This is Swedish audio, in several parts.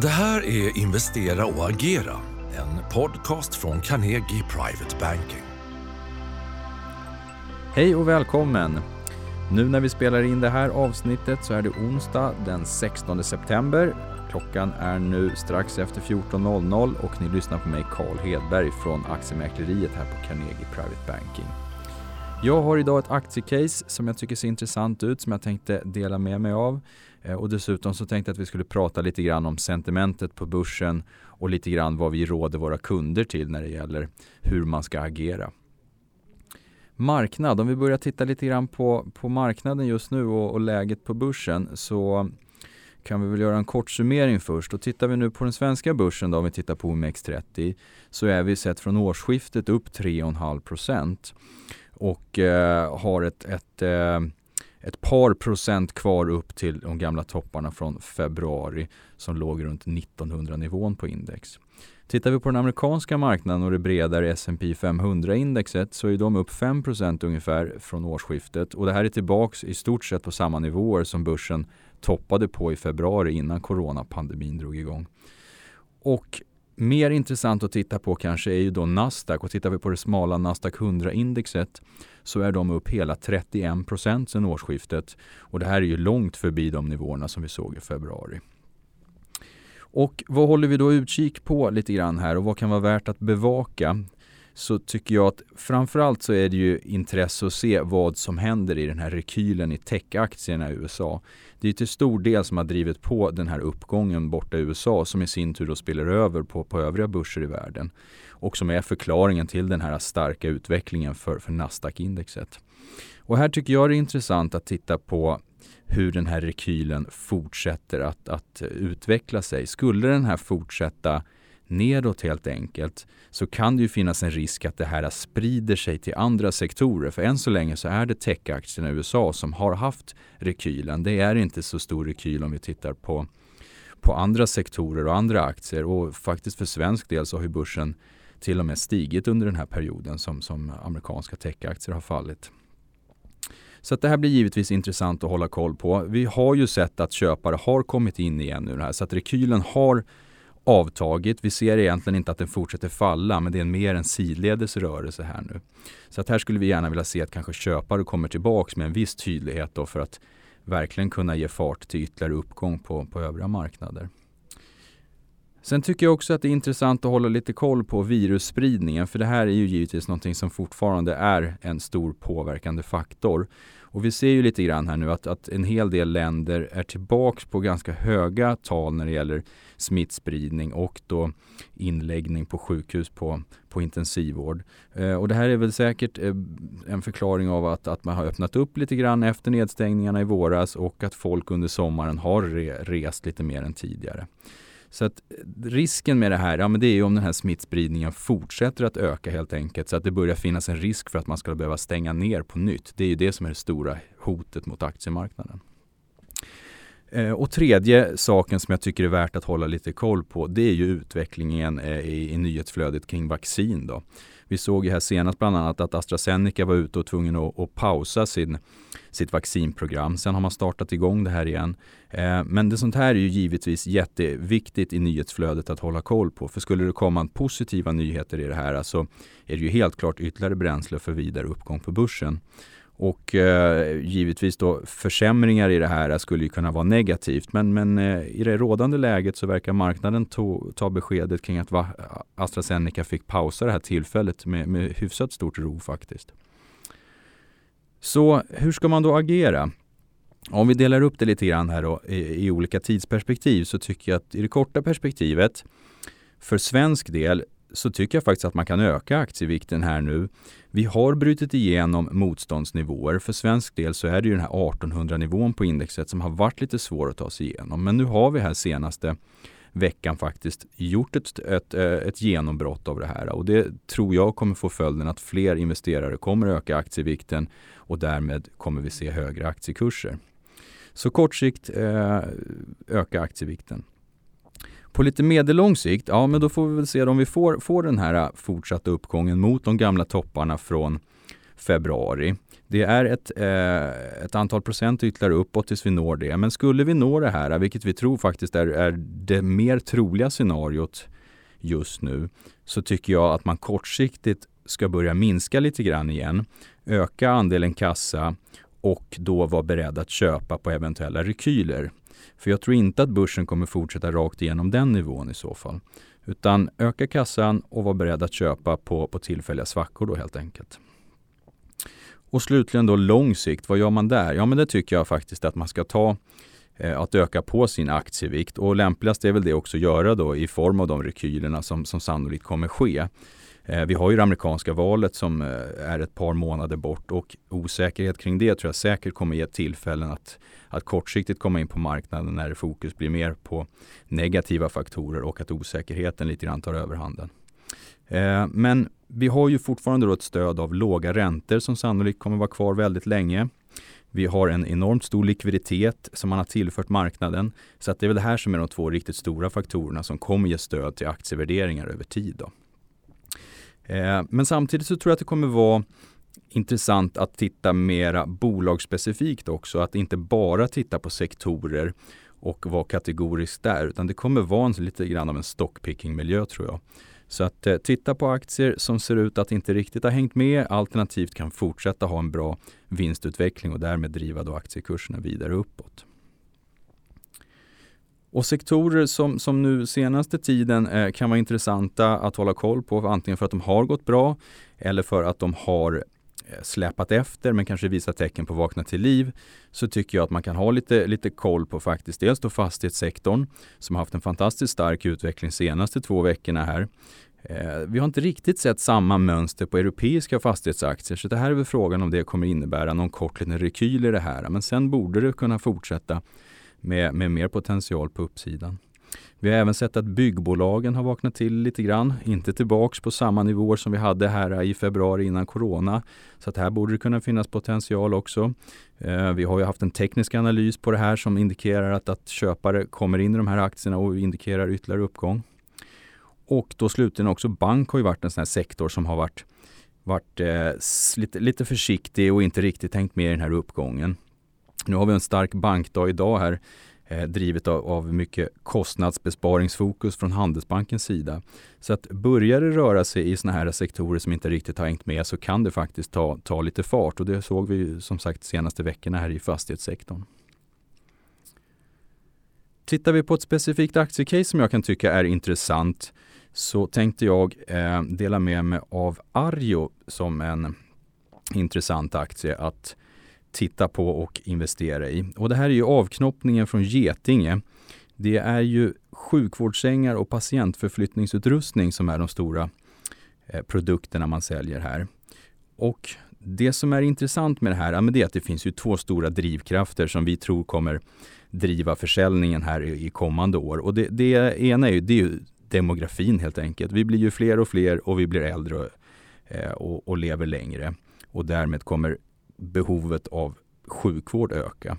Det här är Investera och agera, en podcast från Carnegie Private Banking. Hej och välkommen! Nu när vi spelar in det här avsnittet så är det onsdag den 16 september. Klockan är nu strax efter 14.00 och ni lyssnar på mig Carl Hedberg från aktiemäkleriet här på Carnegie Private Banking. Jag har idag ett aktiecase som jag tycker ser intressant ut som jag tänkte dela med mig av. Eh, och dessutom så tänkte jag att vi skulle prata lite grann om sentimentet på börsen och lite grann vad vi råder våra kunder till när det gäller hur man ska agera. Marknad, om vi börjar titta lite grann på, på marknaden just nu och, och läget på börsen så kan vi väl göra en kort summering först. Och tittar vi nu på den svenska börsen då, om vi tittar på OMX30 så är vi sett från årsskiftet upp 3,5 procent och eh, har ett, ett, eh, ett par procent kvar upp till de gamla topparna från februari som låg runt 1900 nivån på index. Tittar vi på den amerikanska marknaden och det bredare S&P 500-indexet så är de upp 5% ungefär från årsskiftet och det här är tillbaks i stort sett på samma nivåer som börsen toppade på i februari innan coronapandemin drog igång. Och mer intressant att titta på kanske är ju då Nasdaq och tittar vi på det smala Nasdaq 100-indexet så är de upp hela 31 procent sedan årsskiftet och det här är ju långt förbi de nivåerna som vi såg i februari. Och vad håller vi då utkik på lite grann här och vad kan vara värt att bevaka? Så tycker jag att framförallt så är det ju intresse att se vad som händer i den här rekylen i techaktierna i USA. Det är till stor del som har drivit på den här uppgången borta i USA som i sin tur då spiller över på, på övriga börser i världen och som är förklaringen till den här starka utvecklingen för, för Nasdaq-indexet. Och här tycker jag det är intressant att titta på hur den här rekylen fortsätter att, att utveckla sig. Skulle den här fortsätta nedåt helt enkelt så kan det ju finnas en risk att det här sprider sig till andra sektorer. För än så länge så är det techaktierna i USA som har haft rekylen. Det är inte så stor rekyl om vi tittar på, på andra sektorer och andra aktier. Och faktiskt för svensk del så har ju börsen till och med stigit under den här perioden som, som amerikanska techaktier har fallit. Så att det här blir givetvis intressant att hålla koll på. Vi har ju sett att köpare har kommit in igen nu här så att rekylen har avtagit. Vi ser egentligen inte att den fortsätter falla, men det är mer en sidledes rörelse här nu. Så att här skulle vi gärna vilja se att kanske köpare kommer tillbaks med en viss tydlighet då för att verkligen kunna ge fart till ytterligare uppgång på, på övriga marknader. Sen tycker jag också att det är intressant att hålla lite koll på virusspridningen, för det här är ju givetvis någonting som fortfarande är en stor påverkande faktor. Och vi ser ju lite grann här nu att, att en hel del länder är tillbaks på ganska höga tal när det gäller smittspridning och då inläggning på sjukhus på, på intensivvård. Eh, och det här är väl säkert eh, en förklaring av att, att man har öppnat upp lite grann efter nedstängningarna i våras och att folk under sommaren har re, rest lite mer än tidigare. Så att eh, risken med det här, ja men det är ju om den här smittspridningen fortsätter att öka helt enkelt så att det börjar finnas en risk för att man ska behöva stänga ner på nytt. Det är ju det som är det stora hotet mot aktiemarknaden. Eh, och tredje saken som jag tycker är värt att hålla lite koll på det är ju utvecklingen eh, i, i nyhetsflödet kring vaccin. Då. Vi såg ju här senast bland annat att AstraZeneca var ute och tvungen att, att pausa sin, sitt vaccinprogram. Sen har man startat igång det här igen. Eh, men det sånt här är ju givetvis jätteviktigt i nyhetsflödet att hålla koll på. För skulle det komma positiva nyheter i det här så är det ju helt klart ytterligare bränsle för vidare uppgång på börsen. Och eh, givetvis då försämringar i det här skulle ju kunna vara negativt. Men, men eh, i det rådande läget så verkar marknaden to, ta beskedet kring att va, AstraZeneca fick pausa det här tillfället med, med hyfsat stort ro faktiskt. Så hur ska man då agera? Om vi delar upp det lite grann här då, i, i olika tidsperspektiv så tycker jag att i det korta perspektivet för svensk del så tycker jag faktiskt att man kan öka aktievikten här nu. Vi har brutit igenom motståndsnivåer. För svensk del så är det ju den här 1800 nivån på indexet som har varit lite svår att ta sig igenom. Men nu har vi här senaste veckan faktiskt gjort ett, ett, eh, ett genombrott av det här och det tror jag kommer få följden att fler investerare kommer öka aktievikten och därmed kommer vi se högre aktiekurser. Så kort sikt eh, öka aktievikten. På lite medellång sikt, ja men då får vi väl se om vi får, får den här äh, fortsatta uppgången mot de gamla topparna från februari. Det är ett, eh, ett antal procent ytterligare uppåt tills vi når det. Men skulle vi nå det här, äh, vilket vi tror faktiskt är, är det mer troliga scenariot just nu, så tycker jag att man kortsiktigt ska börja minska lite grann igen, öka andelen kassa och då vara beredd att köpa på eventuella rekyler. För jag tror inte att börsen kommer fortsätta rakt igenom den nivån i så fall. Utan öka kassan och vara beredd att köpa på, på tillfälliga svackor då helt enkelt. Och slutligen då lång sikt, vad gör man där? Ja men det tycker jag faktiskt att man ska ta eh, att öka på sin aktievikt och lämpligast är väl det också att göra då i form av de rekylerna som, som sannolikt kommer ske. Eh, vi har ju det amerikanska valet som eh, är ett par månader bort och osäkerhet kring det tror jag säkert kommer ge tillfällen att, att kortsiktigt komma in på marknaden när fokus blir mer på negativa faktorer och att osäkerheten lite grann tar överhanden. Eh, men vi har ju fortfarande då ett stöd av låga räntor som sannolikt kommer vara kvar väldigt länge. Vi har en enormt stor likviditet som man har tillfört marknaden. Så att det är väl det här som är de två riktigt stora faktorerna som kommer ge stöd till aktievärderingar över tid. Då. Eh, men samtidigt så tror jag att det kommer vara intressant att titta mera bolagsspecifikt också. Att inte bara titta på sektorer och vara kategorisk där. Utan det kommer vara en, lite grann av en stockpicking-miljö tror jag. Så att eh, titta på aktier som ser ut att inte riktigt ha hängt med alternativt kan fortsätta ha en bra vinstutveckling och därmed driva då aktiekurserna vidare uppåt. Och sektorer som, som nu senaste tiden eh, kan vara intressanta att hålla koll på, antingen för att de har gått bra eller för att de har eh, släpat efter men kanske visar tecken på att vakna till liv så tycker jag att man kan ha lite, lite koll på faktiskt dels då fastighetssektorn som har haft en fantastiskt stark utveckling senaste två veckorna här. Eh, vi har inte riktigt sett samma mönster på europeiska fastighetsaktier så det här är väl frågan om det kommer innebära någon kort liten rekyl i det här men sen borde det kunna fortsätta med, med mer potential på uppsidan. Vi har även sett att byggbolagen har vaknat till lite grann, inte tillbaks på samma nivåer som vi hade här i februari innan corona. Så att här borde det kunna finnas potential också. Eh, vi har ju haft en teknisk analys på det här som indikerar att, att köpare kommer in i de här aktierna och indikerar ytterligare uppgång. Och då slutligen också bank har ju varit en sån här sektor som har varit, varit eh, lite, lite försiktig och inte riktigt tänkt med i den här uppgången. Nu har vi en stark bankdag idag här eh, drivet av, av mycket kostnadsbesparingsfokus från Handelsbankens sida. Så att börjar det röra sig i sådana här sektorer som inte riktigt har hängt med så kan det faktiskt ta, ta lite fart och det såg vi som sagt senaste veckorna här i fastighetssektorn. Tittar vi på ett specifikt aktiecase som jag kan tycka är intressant så tänkte jag eh, dela med mig av Arjo som en intressant aktie att titta på och investera i. Och det här är ju avknoppningen från Getinge. Det är ju sjukvårdssängar och patientförflyttningsutrustning som är de stora eh, produkterna man säljer här. Och det som är intressant med det här är att det finns ju två stora drivkrafter som vi tror kommer driva försäljningen här i, kommande år. Och det, det ena är ju, det är ju demografin helt enkelt. Vi blir ju fler och fler och vi blir äldre och, och, och lever längre. Och därmed kommer behovet av sjukvård öka.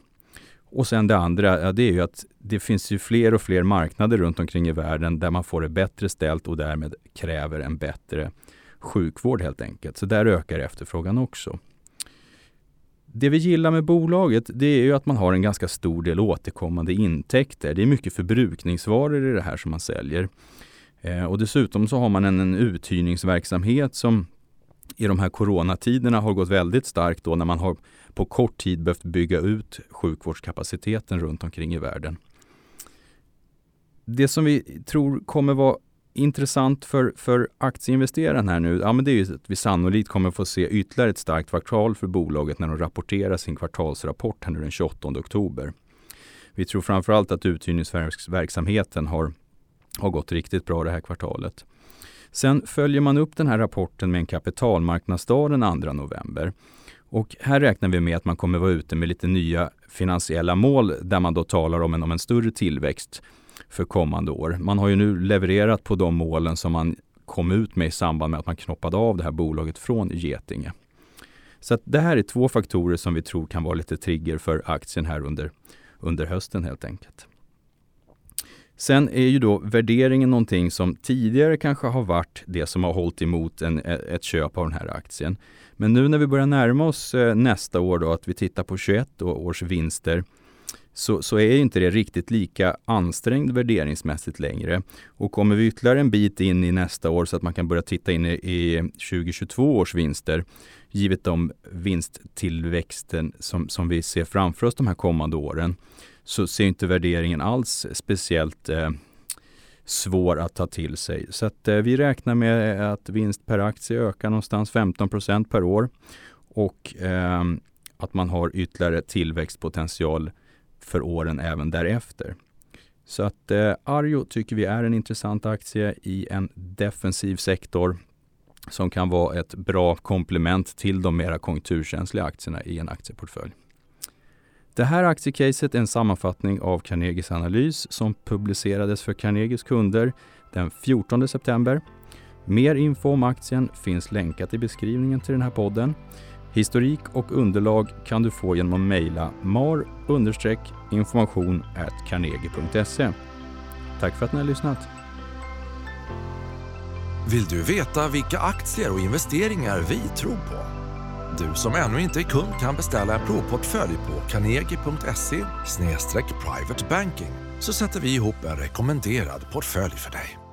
Och sen det andra, ja, det är ju att det finns ju fler och fler marknader runt omkring i världen där man får det bättre ställt och därmed kräver en bättre sjukvård helt enkelt. Så där ökar efterfrågan också. Det vi gillar med bolaget det är ju att man har en ganska stor del återkommande intäkter. Det är mycket förbrukningsvaror i det här som man säljer. Eh, och dessutom så har man en, en uthyrningsverksamhet som i de här coronatiderna har gått väldigt starkt då när man har på kort tid behövt bygga ut sjukvårdskapaciteten runt omkring i världen. Det som vi tror kommer vara intressant för, för aktieinvesteraren här nu, ja men det är ju att vi sannolikt kommer få se ytterligare ett starkt kvartal för bolaget när de rapporterar sin kvartalsrapport här nu den 28 oktober. Vi tror framförallt att uthyrningsverksamheten har, har gått riktigt bra det här kvartalet. Sen följer man upp den här rapporten med en kapitalmarknadsdag den 2 november. Och här räknar vi med att man kommer vara ute med lite nya finansiella mål där man då talar om en, om en större tillväxt för kommande år. Man har ju nu levererat på de målen som man kom ut med i samband med att man knoppade av det här bolaget från Getinge. Så det här är två faktorer som vi tror kan vara lite trigger för aktien här under, under hösten helt enkelt. Sen är ju då värderingen någonting som tidigare kanske har varit det som har hållit emot en, e, ett köp av den här aktien. Men nu när vi börjar närma oss eh, nästa år då, att vi tittar på 21 års vinster, så, så är inte det riktigt lika ansträngd värderingsmässigt längre. Och kommer vi ytterligare en bit in i nästa år så att man kan börja titta in i, i 2022 års vinster, givet de vinsttillväxten som, som vi ser framför oss de här kommande åren, så ser inte värderingen alls speciellt eh, svår att ta till sig. Så att, eh, vi räknar med eh, att vinst per aktie ökar någonstans 15% per år och eh, att man har ytterligare tillväxtpotential för åren även därefter. Så att eh, Arjo tycker vi är en intressant aktie i en defensiv sektor som kan vara ett bra komplement till de mera konjunkturkänsliga aktierna i en aktieportfölj. Det här aktiecaset är en sammanfattning av Carnegies analys som publicerades för Carnegies kunder den 14 september. Mer info om aktien finns länkat i beskrivningen till den här podden. Historik och underlag kan du få genom att mejla mar-information carnegie.se. Tack för att ni har lyssnat. Vill du veta vilka aktier och investeringar vi tror på? Du som ännu inte är kund kan beställa en provportfölj på carnegie.se privatebanking så sätter vi ihop en rekommenderad portfölj för dig.